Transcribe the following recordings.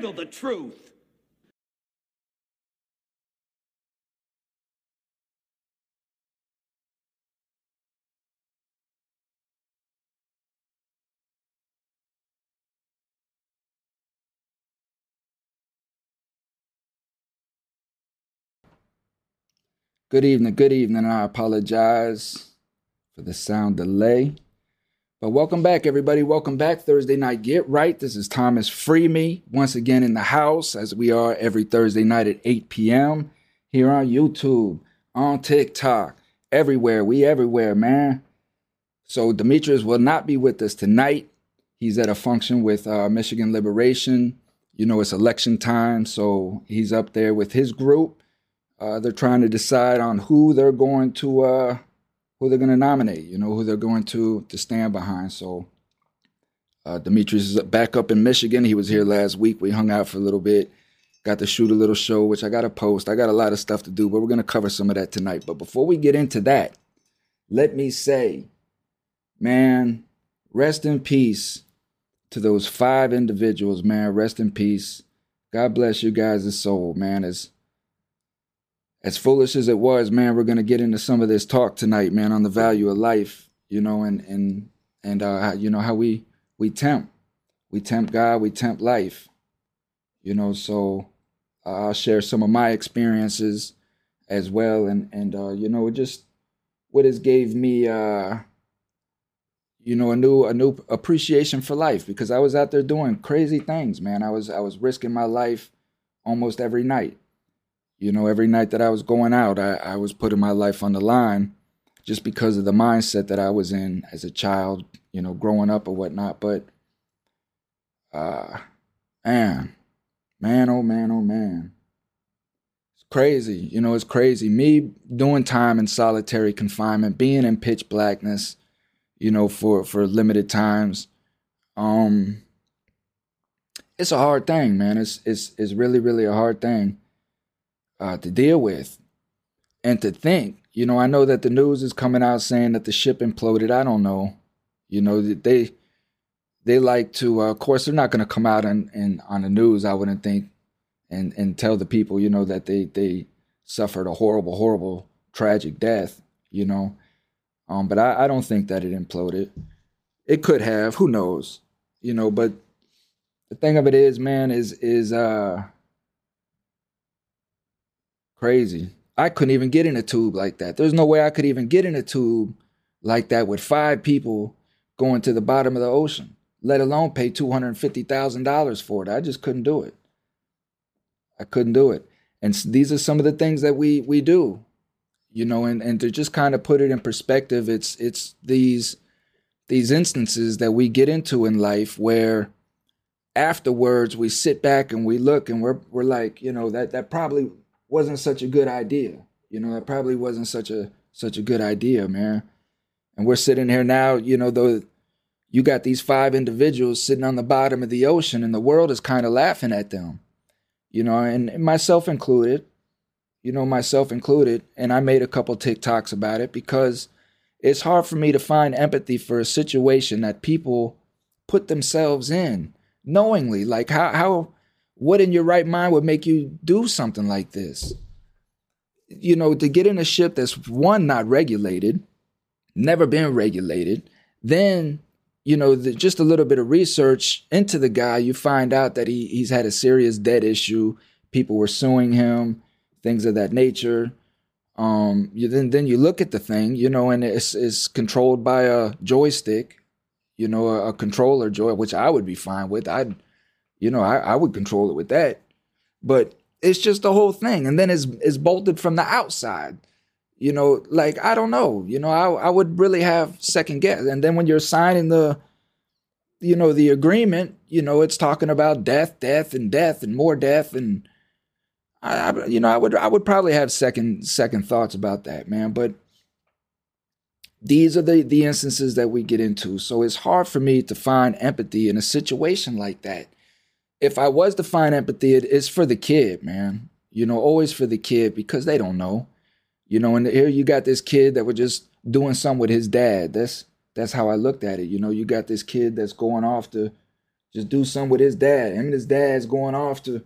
handle the truth. Good evening, good evening. I apologize for the sound delay. But welcome back, everybody. Welcome back. Thursday night Get Right. This is Thomas Free Me once again in the house, as we are every Thursday night at 8 p.m. here on YouTube, on TikTok, everywhere. We everywhere, man. So Demetrius will not be with us tonight. He's at a function with uh, Michigan Liberation. You know, it's election time, so he's up there with his group uh, they're trying to decide on who they're going to uh, who they're going to nominate. You know who they're going to to stand behind. So uh, Demetrius is back up in Michigan. He was here last week. We hung out for a little bit. Got to shoot a little show, which I got to post. I got a lot of stuff to do, but we're going to cover some of that tonight. But before we get into that, let me say, man, rest in peace to those five individuals, man. Rest in peace. God bless you guys' soul, man. As as foolish as it was, man, we're gonna get into some of this talk tonight, man, on the value of life, you know, and and and uh, you know how we we tempt, we tempt God, we tempt life, you know. So uh, I'll share some of my experiences as well, and and uh, you know, it just what has gave me, uh, you know, a new a new appreciation for life because I was out there doing crazy things, man. I was I was risking my life almost every night you know, every night that I was going out, I, I was putting my life on the line just because of the mindset that I was in as a child, you know, growing up or whatnot. But, uh, man, man, oh man, oh man. It's crazy. You know, it's crazy. Me doing time in solitary confinement, being in pitch blackness, you know, for, for limited times. Um, it's a hard thing, man. It's, it's, it's really, really a hard thing uh, to deal with and to think. You know, I know that the news is coming out saying that the ship imploded. I don't know. You know, they they like to. Uh, of course, they're not going to come out and, and on the news. I wouldn't think, and and tell the people, you know, that they they suffered a horrible, horrible, tragic death. You know, um, but I, I don't think that it imploded. It could have. Who knows? You know, but the thing of it is, man, is is uh Crazy. I couldn't even get in a tube like that. There's no way I could even get in a tube like that with five people going to the bottom of the ocean, let alone pay $250,000 for it. I just couldn't do it. I couldn't do it. And these are some of the things that we we do. You know, and, and to just kind of put it in perspective, it's it's these these instances that we get into in life where afterwards we sit back and we look and we're we're like, you know, that that probably wasn't such a good idea. You know, it probably wasn't such a such a good idea, man. And we're sitting here now, you know, though you got these five individuals sitting on the bottom of the ocean and the world is kind of laughing at them. You know, and, myself included. You know, myself included, and I made a couple TikToks about it because it's hard for me to find empathy for a situation that people put themselves in knowingly. Like how how what in your right mind would make you do something like this? You know, to get in a ship that's one, not regulated, never been regulated, then, you know, the, just a little bit of research into the guy, you find out that he, he's had a serious debt issue. People were suing him, things of that nature. Um, you then then you look at the thing, you know, and it's it's controlled by a joystick, you know, a, a controller joy, which I would be fine with. I'd you know, I, I would control it with that. But it's just the whole thing. And then it's, it's bolted from the outside. You know, like, I don't know. You know, I, I would really have second guess. And then when you're signing the, you know, the agreement, you know, it's talking about death, death, and death, and more death. And, I, I you know, I would, I would probably have second, second thoughts about that, man. But these are the, the instances that we get into. So it's hard for me to find empathy in a situation like that if I was to find empathy, it is for the kid, man. You know, always for the kid because they don't know. You know, and here you got this kid that was just doing something with his dad. That's that's how I looked at it. You know, you got this kid that's going off to just do some with his dad. Him and his dad's going off to,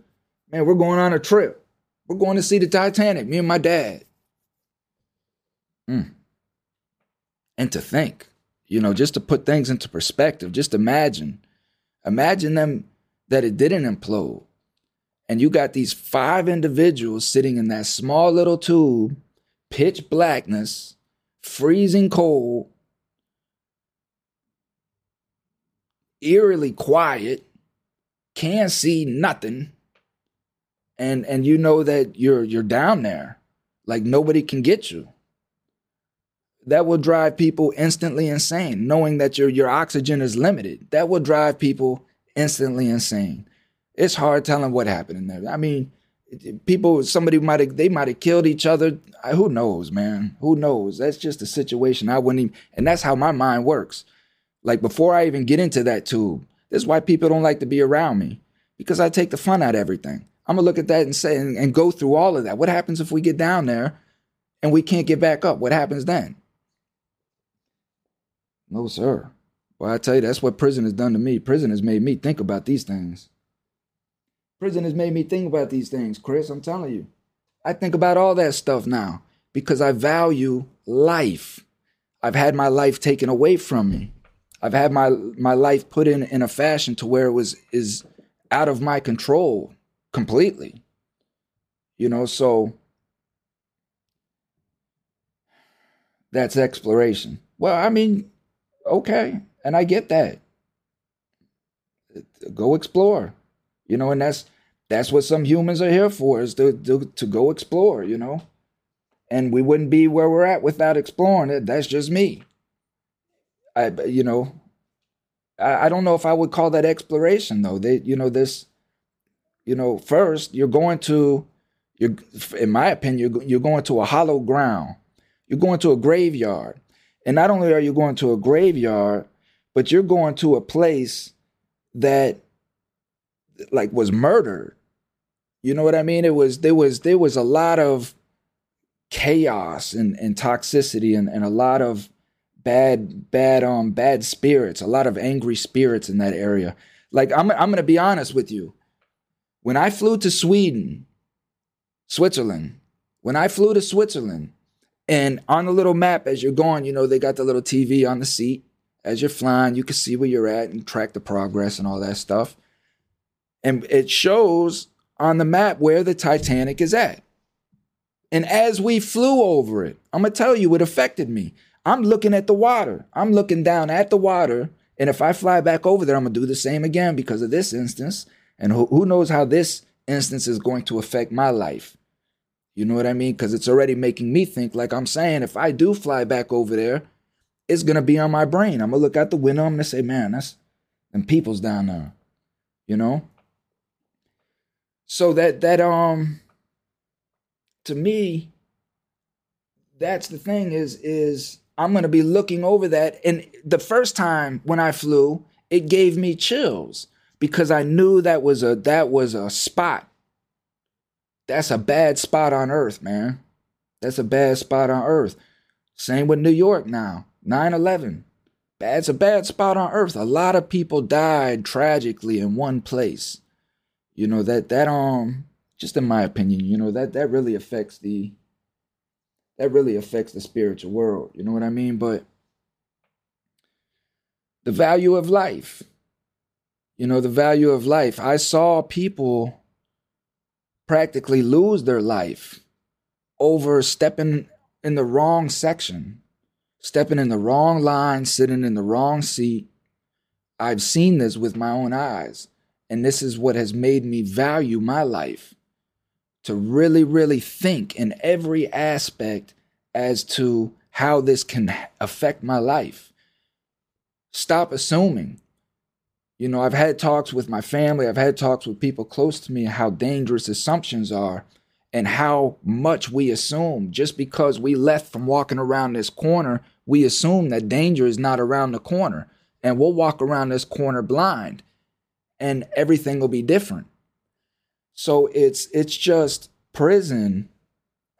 man, we're going on a trip. We're going to see the Titanic, me and my dad. Mm. And to think, you know, just to put things into perspective, just imagine. Imagine them that it didn't implode. And you got these five individuals sitting in that small little tube, pitch blackness, freezing cold, eerily quiet, can't see nothing. And and you know that you're you're down there. Like nobody can get you. That will drive people instantly insane, knowing that your your oxygen is limited. That will drive people instantly insane. It's hard telling what happened in there. I mean, people somebody might have they might have killed each other who knows man who knows that's just a situation i wouldn't even and that's how my mind works like before I even get into that tube, this is why people don't like to be around me because I take the fun out of everything. I'm gonna look at that and say and, and go through all of that. What happens if we get down there and we can't get back up? What happens then? No, sir. Well, I tell you, that's what prison has done to me. Prison has made me think about these things. Prison has made me think about these things, Chris. I'm telling you. I think about all that stuff now because I value life. I've had my life taken away from me. I've had my my life put in in a fashion to where it was is out of my control completely. You know, so that's exploration. Well, I mean, okay, and I get that. Go explore. You know, and that's that's what some humans are here for is to to, to go explore, you know. And we wouldn't be where we're at without exploring. That's just me. I, you know, I, I don't know if I would call that exploration though. They, you know, this, you know, first you're going to, you're, in my opinion, you're, you're going to a hollow ground. You're going to a graveyard, and not only are you going to a graveyard, but you're going to a place that, like, was murdered. You know what I mean? It was there was there was a lot of chaos and, and toxicity and, and a lot of bad bad um bad spirits, a lot of angry spirits in that area. Like I'm I'm to be honest with you. When I flew to Sweden, Switzerland, when I flew to Switzerland, and on the little map as you're going, you know, they got the little TV on the seat. As you're flying, you can see where you're at and track the progress and all that stuff. And it shows on the map where the Titanic is at. And as we flew over it, I'm going to tell you, it affected me. I'm looking at the water. I'm looking down at the water. And if I fly back over there, I'm going to do the same again because of this instance. And who, who knows how this instance is going to affect my life. You know what I mean? Because it's already making me think, like I'm saying, if I do fly back over there, it's to be on my brain. I'm to look out the window. I'm to say, man, that's them people's down there. You know? So that, that, um, to me, that's the thing is, is, I'm to be looking over that. And the first time when I flew, it gave me chills because I knew that was a that was a spot. That's a bad spot on earth, man. That's a bad spot on earth. Same with New York now. 9/11. That's a bad spot on earth. A lot of people died tragically in one place. You know that that um just in my opinion, you know that that really affects the that really affects the spiritual world. You know what I mean? But the value of life, you know, the value of life. I saw people practically lose their life over stepping in the wrong section, stepping in the wrong line, sitting in the wrong seat. I've seen this with my own eyes. And this is what has made me value my life to really, really think in every aspect as to how this can affect my life. Stop assuming. You know, I've had talks with my family, I've had talks with people close to me how dangerous assumptions are and how much we assume. Just because we left from walking around this corner, we assume that danger is not around the corner. And we'll walk around this corner blind and everything will be different. So it's it's just prison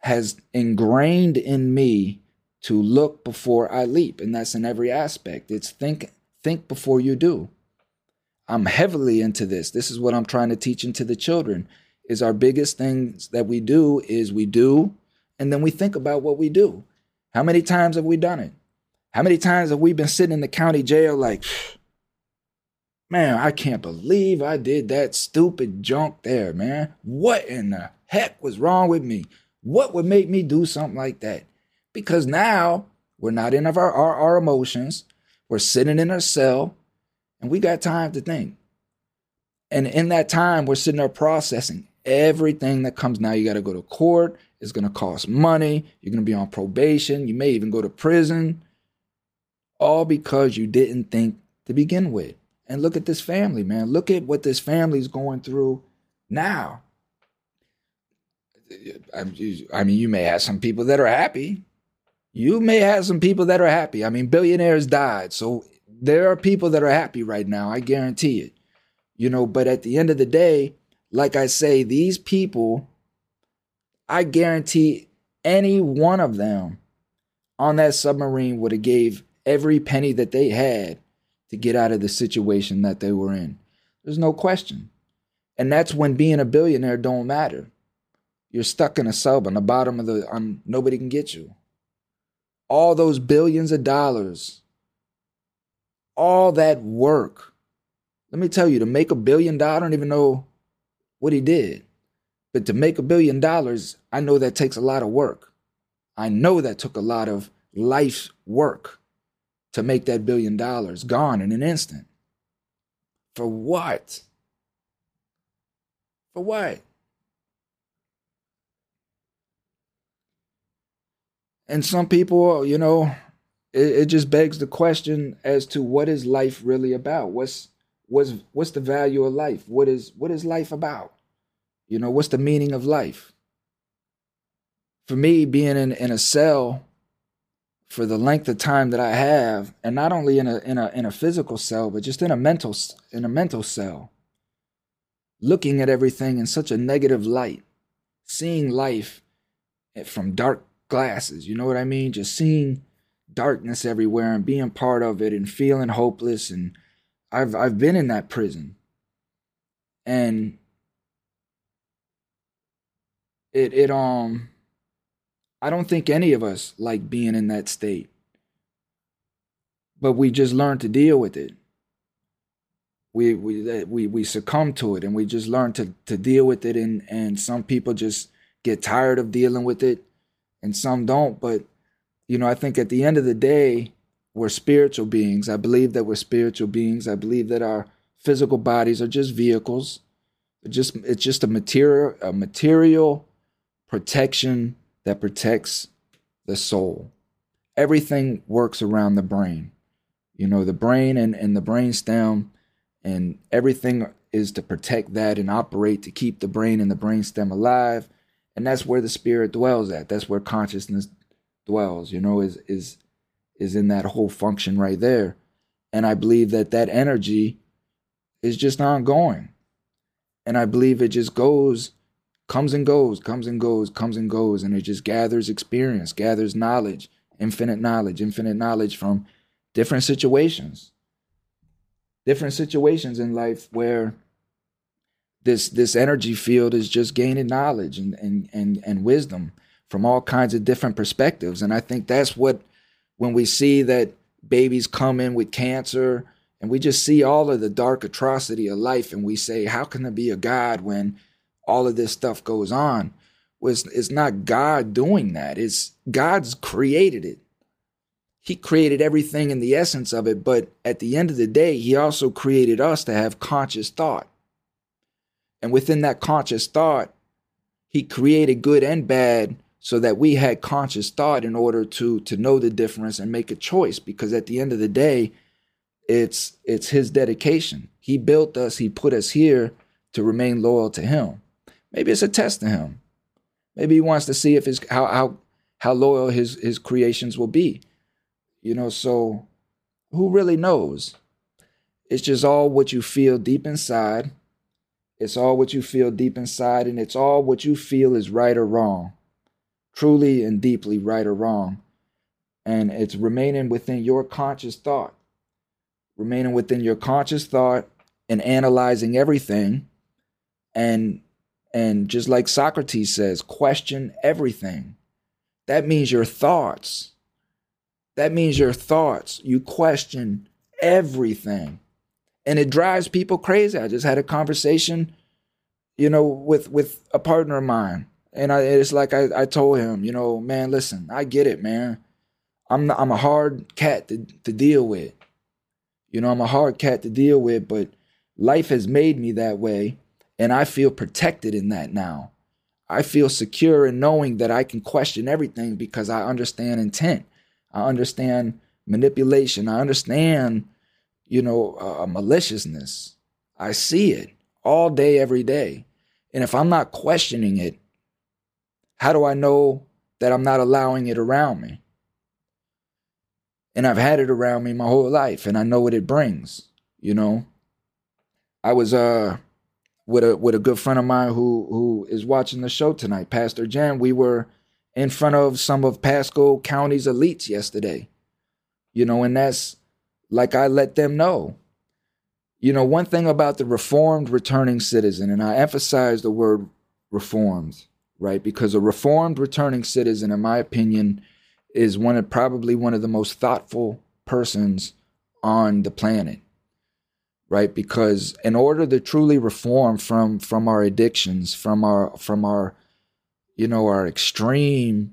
has ingrained in me to look before I leap, and that's in every aspect. It's think think before you do. I'm heavily into this. This is what I'm trying to teach into the children. Is our biggest things that we do is we do and then we think about what we do. How many times have we done it? How many times have we been sitting in the county jail like, man, I can't believe I did that stupid junk there, man. What in the heck was wrong with me? What would make me do something like that? Because now we're not in our, our, our emotions. We're sitting in our cell and we got time to think. And in that time, we're sitting there processing everything that comes now. You got to go to court. It's going to cost money. You're going to be on probation. You may even go to prison all because you didn't think to begin with. And look at this family, man. Look at what this family's going through now. I mean, you may have some people that are happy. You may have some people that are happy. I mean, billionaires died. So there are people that are happy right now. I guarantee it. You know, but at the end of the day, like I say, these people, I guarantee any one of them on that submarine would have gave every penny that they had to get out of the situation that they were in. There's no question. And that's when being a billionaire don't matter. You're stuck in a sub on the bottom of the on nobody can get you. All those billions of dollars, all that work. Let me tell you, to make a billion dollars, I don't even know what he did. But to make a billion dollars, I know that takes a lot of work. I know that took a lot of life's work to make that billion dollars gone in an instant. For what? For what? And some people, you know, it, it, just begs the question as to what is life really about? What's what's what's the value of life? What is what is life about? You know, what's the meaning of life? For me, being in, in a cell for the length of time that I have, and not only in a in a in a physical cell, but just in a mental in a mental cell, looking at everything in such a negative light, seeing life from dark glasses, you know what I mean? Just seeing darkness everywhere and being part of it and feeling hopeless and I've I've been in that prison. And it it um I don't think any of us like being in that state. But we just learn to deal with it. We we we we succumb to it and we just learn to to deal with it and and some people just get tired of dealing with it and some don't, but you know, I think at the end of the day, we're spiritual beings. I believe that we're spiritual beings. I believe that our physical bodies are just vehicles. Just it's just a material a material protection that protects the soul. Everything works around the brain. You know, the brain and, and the brain stem and everything is to protect that and operate to keep the brain and the brain stem alive. And that's where the spirit dwells at. That's where consciousness dwells, you know, is is is in that whole function right there. And I believe that that energy is just ongoing. And I believe it just goes comes and goes, comes and goes, comes and goes, and it just gathers experience, gathers knowledge, infinite knowledge, infinite knowledge from different situations. Different situations in life where this this energy field is just gaining knowledge and and and, and wisdom from all kinds of different perspectives. And I think that's what when we see that babies come in with cancer and we just see all of the dark atrocity of life and we say, how can there be a God when all of this stuff goes on was it's not God doing that. It's God's created it. He created everything in the essence of it, but at the end of the day, he also created us to have conscious thought. And within that conscious thought, he created good and bad so that we had conscious thought in order to to know the difference and make a choice because at the end of the day, it's it's his dedication. He built us, he put us here to remain loyal to him. Maybe it's a test to him. Maybe he wants to see if his how how how loyal his his creations will be. You know, so who really knows? It's just all what you feel deep inside. It's all what you feel deep inside, and it's all what you feel is right or wrong. Truly and deeply right or wrong. And it's remaining within your conscious thought. Remaining within your conscious thought and analyzing everything and and just like Socrates says, question everything. That means your thoughts. That means your thoughts. You question everything. And it drives people crazy. I just had a conversation, you know, with with a partner of mine. And I, it's like I, I told him, you know, man, listen, I get it, man. I'm I'm a hard cat to, to deal with. You know, I'm a hard cat to deal with, but life has made me that way. And I feel protected in that now. I feel secure in knowing that I can question everything because I understand intent. I understand manipulation. I understand, you know, uh, maliciousness. I see it all day, every day. And if I'm not questioning it, how do I know that I'm not allowing it around me? And I've had it around me my whole life and I know what it brings, you know. I was uh with a with a good friend of mine who who is watching the show tonight, Pastor Jan. We were in front of some of Pasco County's elites yesterday. You know, and that's like I let them know. You know, one thing about the reformed returning citizen, and I emphasize the word reformed, right? Because a reformed returning citizen, in my opinion, is one of probably one of the most thoughtful persons on the planet right because in order to truly reform from from our addictions from our from our you know our extreme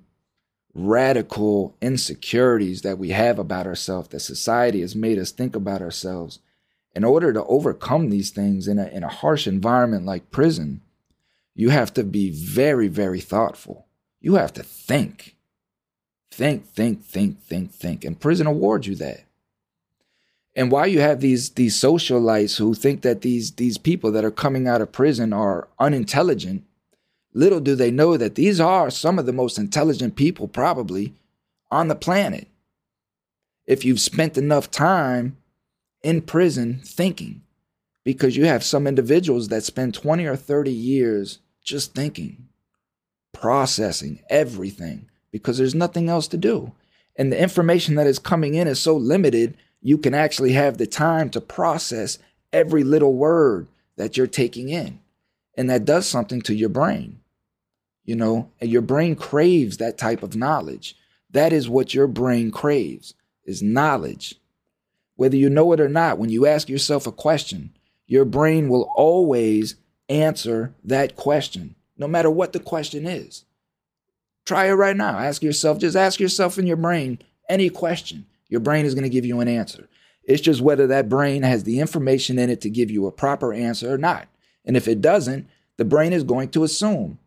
radical insecurities that we have about ourselves that society has made us think about ourselves in order to overcome these things in a in a harsh environment like prison you have to be very very thoughtful. You have to think. Think think think think think and prison awards you that. And why you have these these socialites who think that these these people that are coming out of prison are unintelligent, little do they know that these are some of the most intelligent people probably on the planet. If you've spent enough time in prison thinking, because you have some individuals that spend 20 or 30 years just thinking, processing everything, because there's nothing else to do. And the information that is coming in is so limited you can actually have the time to process every little word that you're taking in. And that does something to your brain. You know, and your brain craves that type of knowledge. That is what your brain craves is knowledge. Whether you know it or not, when you ask yourself a question, your brain will always answer that question, no matter what the question is. Try it right now. Ask yourself, just ask yourself in your brain any question. Your brain is going to give you an answer. It's just whether that brain has the information in it to give you a proper answer or not. And if it doesn't, the brain is going to assume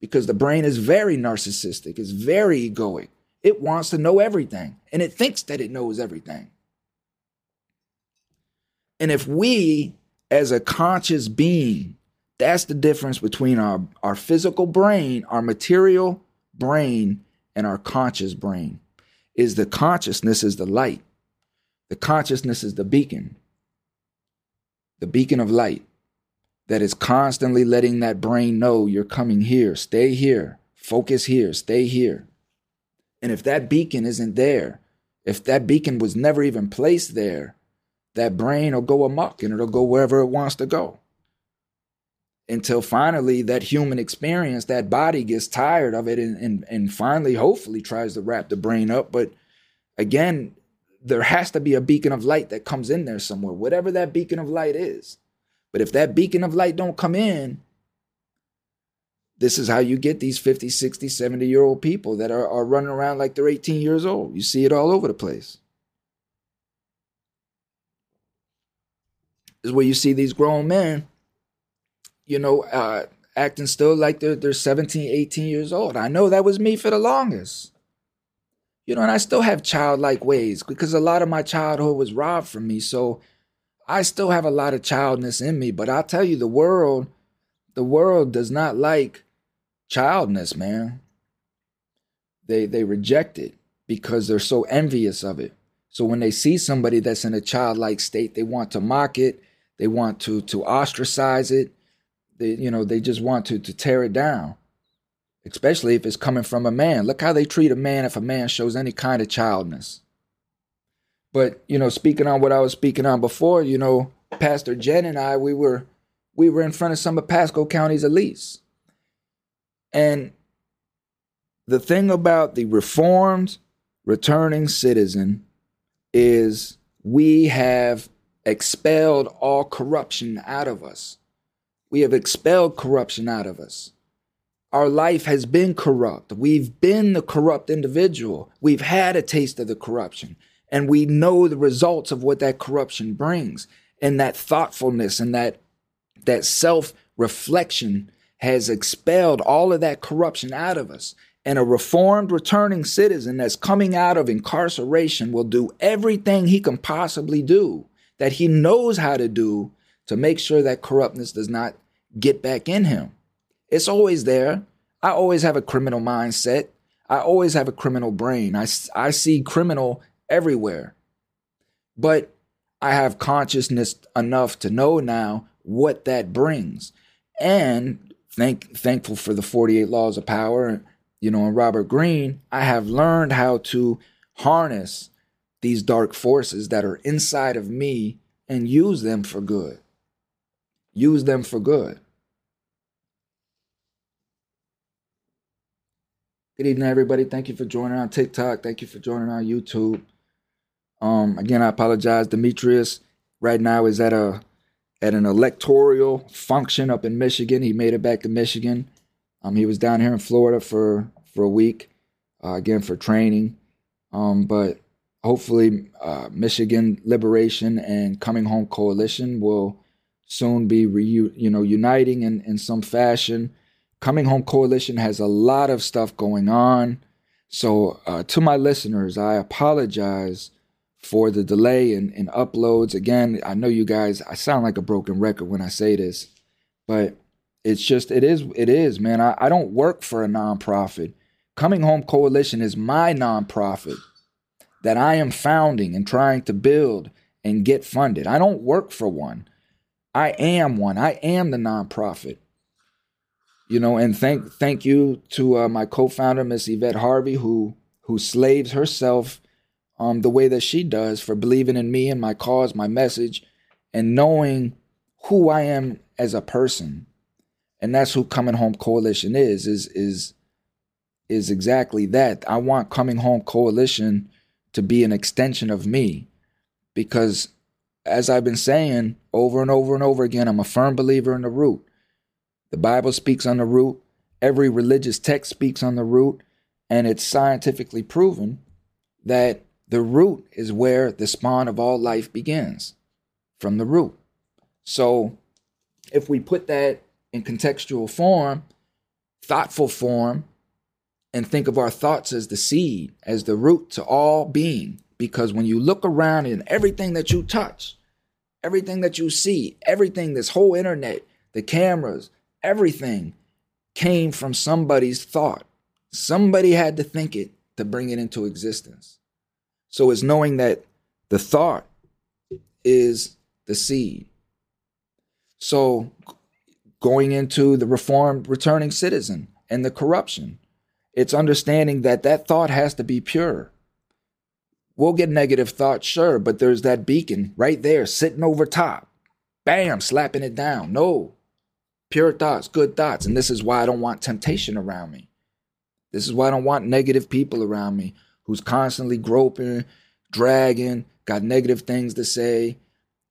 because the brain is very narcissistic, it's very egoic. It wants to know everything and it thinks that it knows everything. And if we, as a conscious being, that's the difference between our, our physical brain, our material brain, and our conscious brain. Is the consciousness is the light. The consciousness is the beacon, the beacon of light that is constantly letting that brain know you're coming here, stay here, focus here, stay here. And if that beacon isn't there, if that beacon was never even placed there, that brain will go amok and it'll go wherever it wants to go until finally that human experience, that body gets tired of it and, and, and finally, hopefully, tries to wrap the brain up. But again, there has to be a beacon of light that comes in there somewhere, whatever that beacon of light is. But if that beacon of light don't come in, this is how you get these 50, 60, 70 year old people that are, are running around like they're 18 years old. You see it all over the place. Is where you see these grown men you know, uh, acting still like they're, they're 17, 18 years old. I know that was me for the longest. You know, and I still have childlike ways because a lot of my childhood was robbed from me. So I still have a lot of childness in me. But I'll tell you, the world, the world does not like childness, man. They they reject it because they're so envious of it. So when they see somebody that's in a childlike state, they want to mock it, they want to to ostracize it, they, you know, they just want to to tear it down, especially if it's coming from a man. Look how they treat a man if a man shows any kind of childness. But you know, speaking on what I was speaking on before, you know, Pastor Jen and I, we were we were in front of some of Pasco County's elites. And the thing about the reformed returning citizen is we have expelled all corruption out of us. We have expelled corruption out of us. Our life has been corrupt. We've been the corrupt individual. We've had a taste of the corruption, and we know the results of what that corruption brings. And that thoughtfulness and that that self reflection has expelled all of that corruption out of us. And a reformed returning citizen that's coming out of incarceration will do everything he can possibly do that he knows how to do to make sure that corruptness does not get back in him. It's always there. I always have a criminal mindset. I always have a criminal brain. I, I see criminal everywhere. But I have consciousness enough to know now what that brings. And thank thankful for the 48 laws of power, you know, and Robert Greene, I have learned how to harness these dark forces that are inside of me and use them for good. Use them for good. Good evening, everybody. Thank you for joining on TikTok. Thank you for joining on YouTube. Um, again, I apologize. Demetrius right now is at a at an electoral function up in Michigan. He made it back to Michigan. Um, he was down here in Florida for for a week, uh, again for training. Um, but hopefully, uh, Michigan Liberation and Coming Home Coalition will soon be re- you know uniting in in some fashion. Coming Home Coalition has a lot of stuff going on. So, uh, to my listeners, I apologize for the delay in, in uploads. Again, I know you guys, I sound like a broken record when I say this, but it's just, it is, it is, man. I, I don't work for a nonprofit. Coming Home Coalition is my nonprofit that I am founding and trying to build and get funded. I don't work for one. I am one. I am the nonprofit. You know, and thank thank you to uh, my co-founder, Miss Yvette Harvey, who who slaves herself um, the way that she does for believing in me and my cause, my message, and knowing who I am as a person. And that's who Coming Home Coalition is, is, is, is exactly that. I want Coming Home Coalition to be an extension of me because as I've been saying over and over and over again, I'm a firm believer in the root. The Bible speaks on the root, every religious text speaks on the root, and it's scientifically proven that the root is where the spawn of all life begins, from the root. So, if we put that in contextual form, thoughtful form, and think of our thoughts as the seed, as the root to all being, because when you look around and everything that you touch, everything that you see, everything, this whole internet, the cameras, everything came from somebody's thought. Somebody had to think it to bring it into existence. So it's knowing that the thought is the seed. So going into the reformed returning citizen and the corruption, it's understanding that that thought has to be pure. We'll get negative thoughts, sure, but there's that beacon right there sitting over top. Bam, slapping it down. No. Pure thoughts, good thoughts. And this is why I don't want temptation around me. This is why I don't want negative people around me who's constantly groping, dragging, got negative things to say,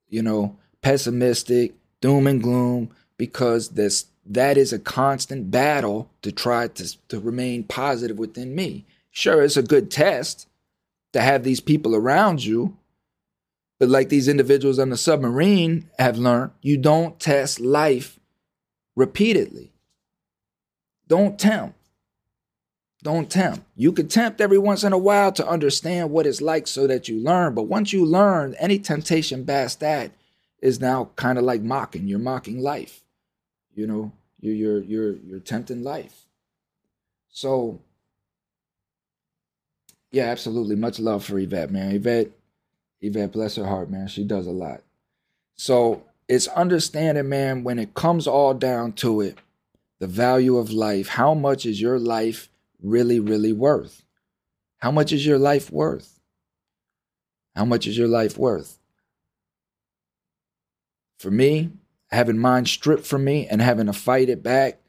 you know, pessimistic, doom and gloom, because this that is a constant battle to try to, to remain positive within me. Sure, it's a good test to have these people around you, but like these individuals on the submarine have learned, you don't test life repeatedly. Don't tempt. Don't tempt. You could tempt every once in a while to understand what it's like so that you learn. But once you learn, any temptation past that is now kind of like mocking. You're mocking life. You know, you're you're you're you're tempting life. So yeah, absolutely. Much love for Yvette, man. Yvette, Yvette, bless her heart, man. She does a lot. So it's understanding, man, when it comes all down to it, the value of life. How much is your life really, really worth? How much is your life worth? How much is your life worth? for me, having mine stripped from me and having to fight it back,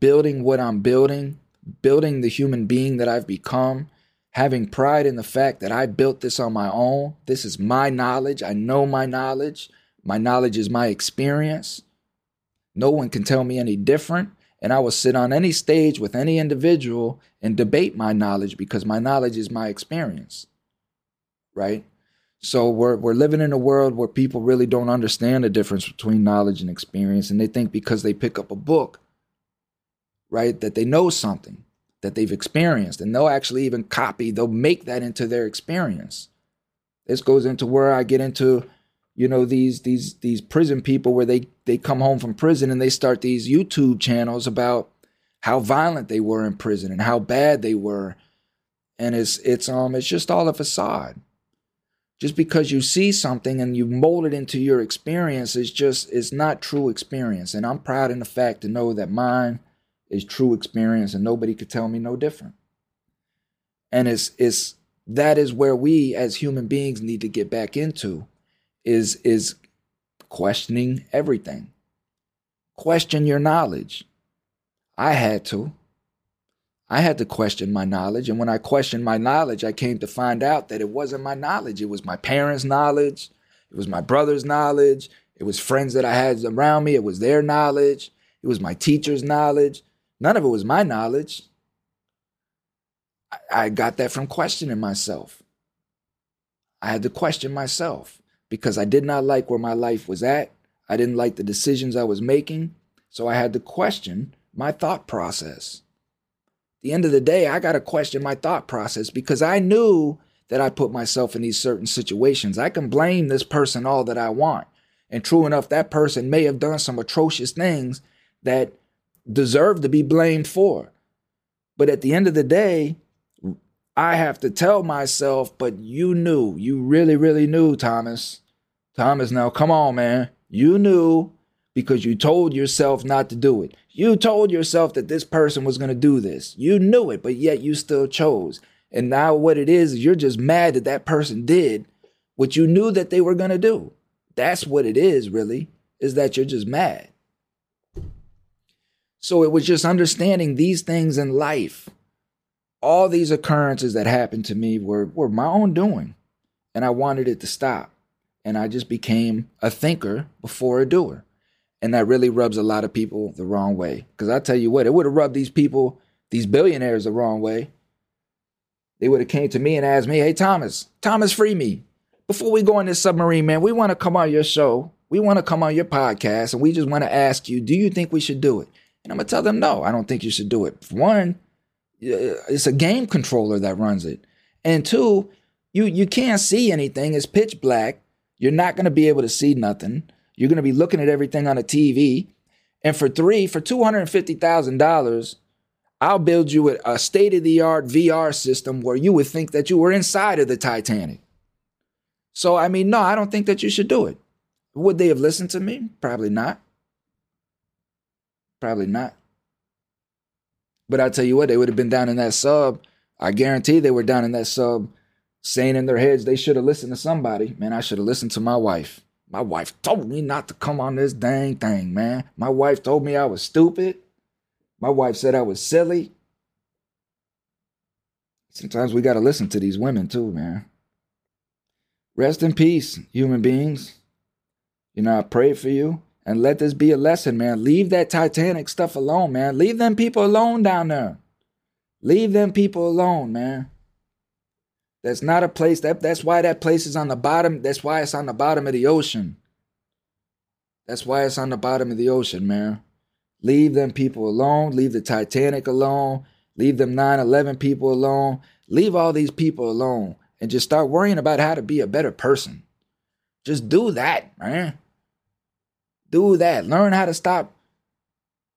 building what I'm building, building the human being that I've become, having pride in the fact that I built this on my own. This is my knowledge. I know my knowledge. My knowledge is my experience. No one can tell me any different. And I will sit on any stage with any individual and debate my knowledge because my knowledge is my experience. Right? So we're we're living in a world where people really don't understand the difference between knowledge and experience and they think because they pick up a book right that they know something that they've experienced and they'll actually even copy they'll make that into their experience. This goes into where I get into you know these these these prison people where they they come home from prison and they start these YouTube channels about how violent they were in prison and how bad they were and it's it's um it's just all a facade just because you see something and you mold it into your experience is just it's not true experience. And i'm proud in the fact to know that mine is true experience and nobody could tell me no different. And it's it's that is where we as human beings need to get back into is is questioning everything. Question your knowledge. I had to I had to question my knowledge. And when I questioned my knowledge, I came to find out that it wasn't my knowledge. It was my parents' knowledge. It was my brother's knowledge. It was friends that I had around me. It was their knowledge. It was my teacher's knowledge. None of it was my knowledge. I, got that from questioning myself. I had to question myself because I did not like where my life was at. I didn't like the decisions I was making. So I had to question my thought process the end of the day, I got to question my thought process because I knew that I put myself in these certain situations. I can blame this person all that I want. And true enough, that person may have done some atrocious things that deserve to be blamed for. But at the end of the day, I have to tell myself, but you knew, you really, really knew, Thomas. Thomas, now come on, man. You knew because you told yourself not to do it. You told yourself that this person was going to do this. You knew it, but yet you still chose. And now what it is, you're just mad that that person did what you knew that they were going to do. That's what it is, really, is that you're just mad. So it was just understanding these things in life. All these occurrences that happened to me were, were my own doing. And I wanted it to stop. And I just became a thinker before a doer. And that really rubs a lot of people the wrong way. Because I tell you what, it would have rubbed these people, these billionaires, the wrong way. They would have came to me and asked me, "Hey Thomas, Thomas, free me. Before we go on this submarine, man, we want to come on your show. We want to come on your podcast, and we just want to ask you, do you think we should do it?" And I'm gonna tell them, "No, I don't think you should do it. One, uh, it's a game controller that runs it, and two, you you can't see anything. It's pitch black. You're not gonna be able to see nothing." You're going to be looking at everything on a TV. And for three, for $250,000, I'll build you a state of the art VR system where you would think that you were inside of the Titanic. So, I mean, no, I don't think that you should do it. Would they have listened to me? Probably not. Probably not. But I tell you what, they would have been down in that sub. I guarantee they were down in that sub saying in their heads they should have listened to somebody. Man, I should have listened to my wife. My wife told me not to come on this dang thing, man. My wife told me I was stupid. My wife said I was silly. Sometimes we got to listen to these women too, man. Rest in peace, human beings. You know, I pray for you. And let this be a lesson, man. Leave that Titanic stuff alone, man. Leave them people alone down there. Leave them people alone, man. That's not a place that that's why that place is on the bottom. That's why it's on the bottom of the ocean. That's why it's on the bottom of the ocean, man. Leave them people alone. Leave the Titanic alone. Leave them 9/11 people alone. Leave all these people alone and just start worrying about how to be a better person. Just do that, man. Do that. Learn how to stop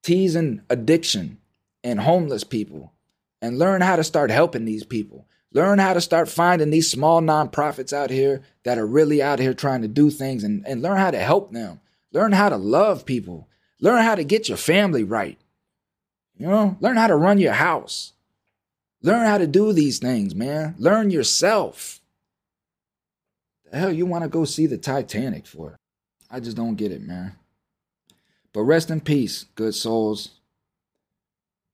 teasing addiction and homeless people and learn how to start helping these people. Learn how to start finding these small nonprofits out here that are really out here trying to do things and, and learn how to help them. Learn how to love people. Learn how to get your family right. You know, learn how to run your house. Learn how to do these things, man. Learn yourself. The hell you want to go see the Titanic for? I just don't get it, man. But rest in peace, good souls.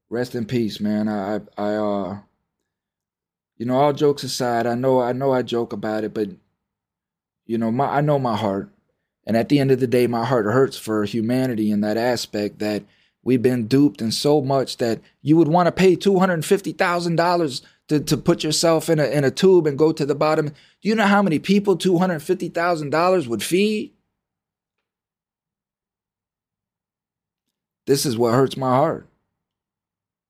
Rest in peace, man. I I uh you know, all jokes aside, I know I know I joke about it, but you know, my I know my heart. And at the end of the day, my heart hurts for humanity in that aspect that we've been duped and so much that you would want to pay two hundred and fifty thousand dollars to, to put yourself in a in a tube and go to the bottom. Do you know how many people two hundred fifty thousand dollars would feed? This is what hurts my heart.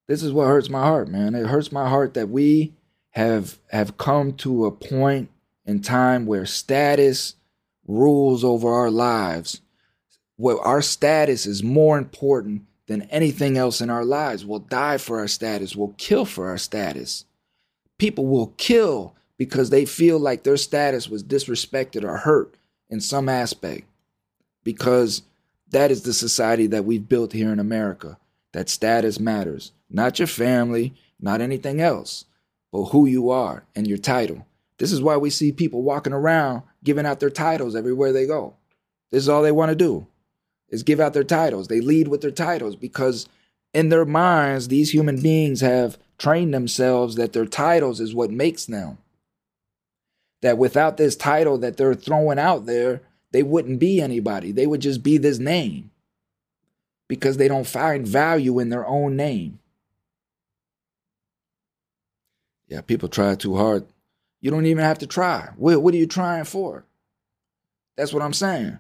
This is what hurts my heart, man. It hurts my heart that we have have come to a point in time where status rules over our lives. Where our status is more important than anything else in our lives. We'll die for our status. We'll kill for our status. People will kill because they feel like their status was disrespected or hurt in some aspect. Because that is the society that we've built here in America. That status matters. Not your family, not anything else, but who you are and your title. This is why we see people walking around giving out their titles everywhere they go. This is all they want to do is give out their titles. They lead with their titles because in their minds, these human beings have trained themselves that their titles is what makes them. That without this title that they're throwing out there, they wouldn't be anybody. They would just be this name because they don't find value in their own name. Yeah, people try too hard. You don't even have to try. What, what are you trying for? That's what I'm saying.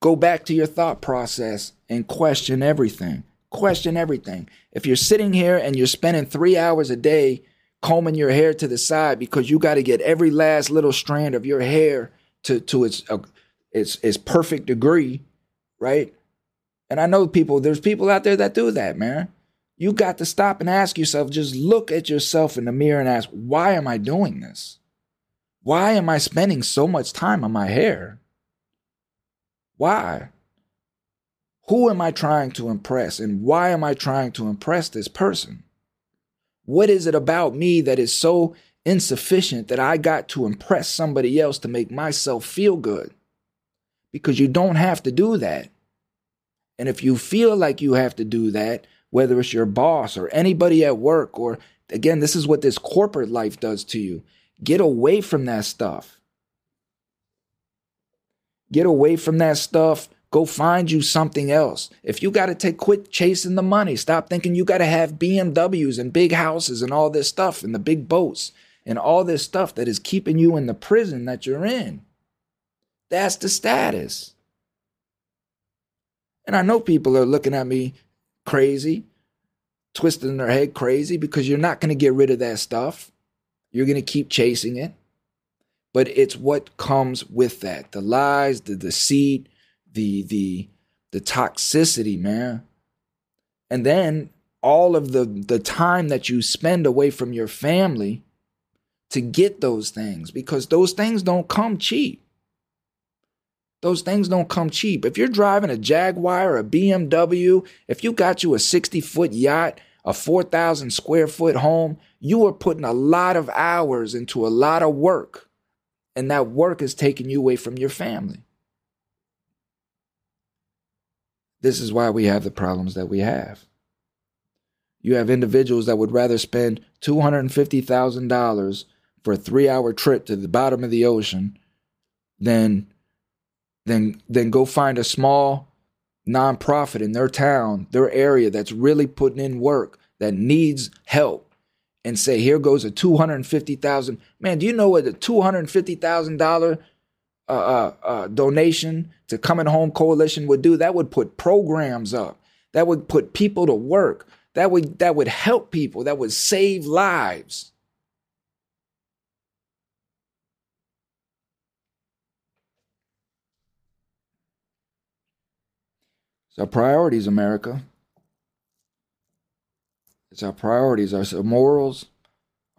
Go back to your thought process and question everything. Question everything. If you're sitting here and you're spending three hours a day combing your hair to the side because you got to get every last little strand of your hair to to its uh, its its perfect degree, right? And I know people. There's people out there that do that, man. You got to stop and ask yourself. Just look at yourself in the mirror and ask, why am I doing this? Why am I spending so much time on my hair? Why? Who am I trying to impress and why am I trying to impress this person? What is it about me that is so insufficient that I got to impress somebody else to make myself feel good. Because you don't have to do that. And if you feel like you have to do that, whether it's your boss or anybody at work, or again, this is what this corporate life does to you, get away from that stuff. Get away from that stuff Go find you something else. If you got to take quit chasing the money, stop thinking you got to have BMWs and big houses and all this stuff and the big boats and all this stuff that is keeping you in the prison that you're in. That's the status. And I know people are looking at me crazy, twisting their head crazy because you're not going to get rid of that stuff. You're going to keep chasing it. But it's what comes with that the lies, the deceit, the the the toxicity, man. And then all of the the time that you spend away from your family to get those things because those things don't come cheap. Those things don't come cheap. If you're driving a Jaguar a BMW, if you got you a 60 foot yacht, a 4,000 square foot home, you are putting a lot of hours into a lot of work. And that work is taking you away from your family. This is why we have the problems that we have. You have individuals that would rather spend $250,000 for a three hour trip to the bottom of the ocean than, than, than go find a small nonprofit in their town, their area that's really putting in work, that needs help, and say, here goes a 250000 Man, do you know what a $250,000 uh, uh, uh, donation to Coming Home Coalition would do, that would put programs up. That would put people to work. That would that would help people. That would save lives. It's our priorities, America. It's our priorities, our morals,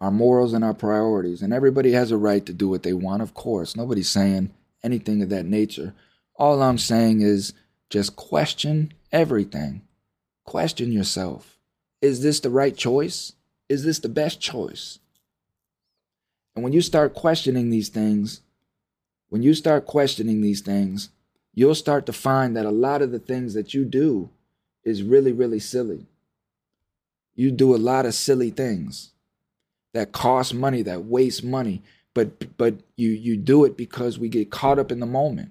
our morals and our priorities. And everybody has a right to do what they want, of course. Nobody's saying anything of that nature. All I'm saying is just question everything. Question yourself. Is this the right choice? Is this the best choice? And when you start questioning these things, when you start questioning these things, you'll start to find that a lot of the things that you do is really, really silly. You do a lot of silly things that cost money, that waste money, but but you you do it because we get caught up in the moment.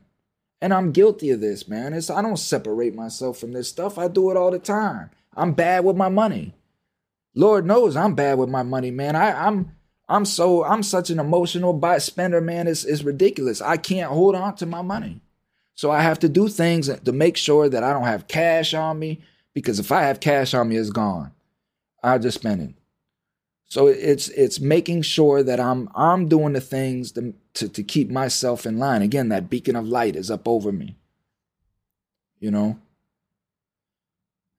And I'm guilty of this, man. It's I don't separate myself from this stuff. I do it all the time. I'm bad with my money. Lord knows I'm bad with my money, man. I, I'm I'm so I'm such an emotional spender, man. It's it's ridiculous. I can't hold on to my money. So I have to do things to make sure that I don't have cash on me. Because if I have cash on me, it's gone. I just spend it. So it's it's making sure that I'm I'm doing the things to, to, to keep myself in line. Again, that beacon of light is up over me. You know?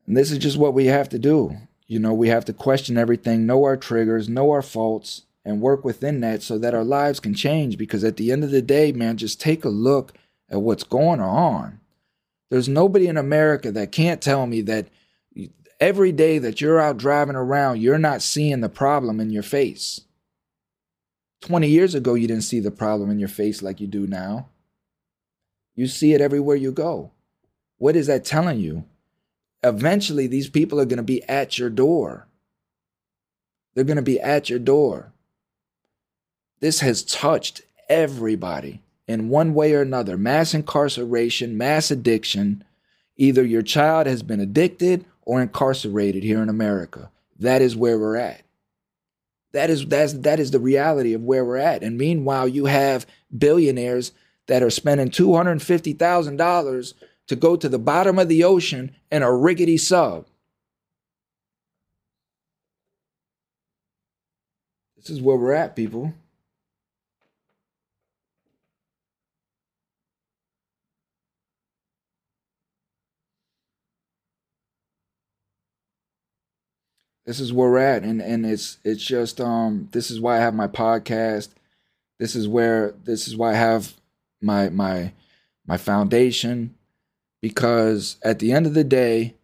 And this is just what we have to do. You know, we have to question everything, know our triggers, know our faults, and work within that so that our lives can change. Because at the end of the day, man, just take a look at what's going on. There's nobody in America that can't tell me that every day that you're out driving around, you're not seeing the problem in your face. 20 years ago, you didn't see the problem in your face like you do now. You see it everywhere you go. What is that telling you? Eventually, these people are going to be at your door. They're going to be at your door. This has touched everybody in one way or another mass incarceration, mass addiction. Either your child has been addicted or incarcerated here in America. That is where we're at. That is that's that is the reality of where we're at. And meanwhile, you have billionaires that are spending two hundred fifty thousand dollars to go to the bottom of the ocean in a rickety sub. This is where we're at, people. This is where we're at and and it's it's just um this is why I have my podcast this is where this is why I have my my my foundation because at the end of the day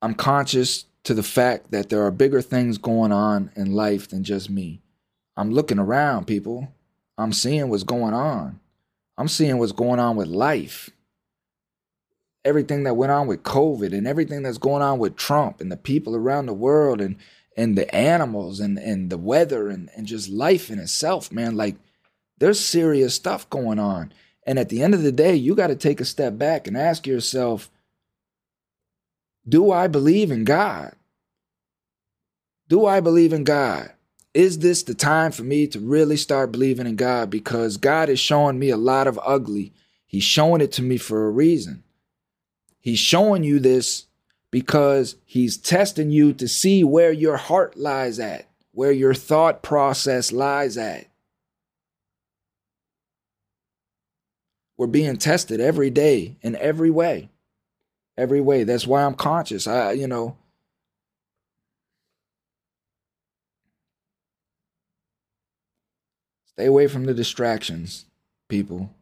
I'm conscious to the fact that there are bigger things going on in life than just me. I'm looking around people. I'm seeing what's going on. I'm seeing what's going on with life everything that went on with COVID and everything that's going on with Trump and the people around the world and and the animals and and the weather and and just life in itself, man. Like there's serious stuff going on. And at the end of the day, you got to take a step back and ask yourself, do I believe in God? Do I believe in God? Is this the time for me to really start believing in God? Because God is showing me a lot of ugly. He's showing it to me for a reason. He's showing you this because he's testing you to see where your heart lies at, where your thought process lies at. We're being tested every day in every way. Every way. That's why I'm conscious. I, you know, stay away from the distractions, people.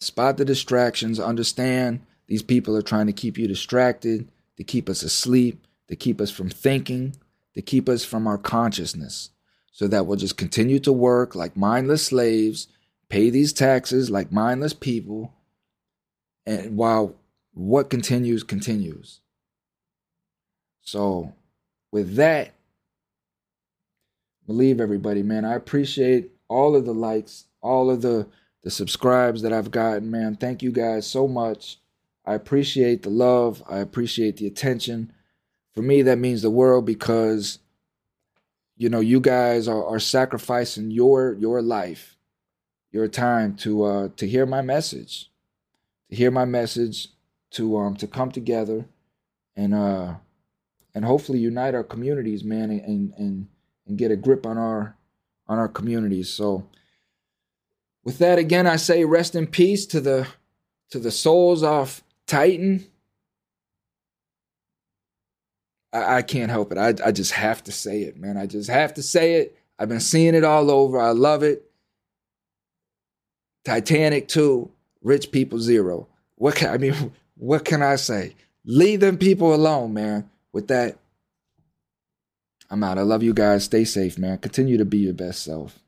Spot the distractions, understand these people are trying to keep you distracted, to keep us asleep, to keep us from thinking, to keep us from our consciousness, so that we'll just continue to work like mindless slaves, pay these taxes like mindless people, and while what continues, continues. So, with that, believe everybody, man. I appreciate all of the likes, all of the the subscribes that I've gotten, man. Thank you guys so much. I appreciate the love. I appreciate the attention. For me, that means the world because, you know, you guys are, are sacrificing your your life, your time to uh, to hear my message, to hear my message, to um to come together, and uh and hopefully unite our communities, man, and and and get a grip on our on our communities. So, with that, again, I say rest in peace to the to the souls of Titan, I, I can't help it. I, I just have to say it, man. I just have to say it. I've been seeing it all over. I love it. Titanic 2, Rich People Zero. What can I mean? What can I say? Leave them people alone, man. With that, I'm out. I love you guys. Stay safe, man. Continue to be your best self.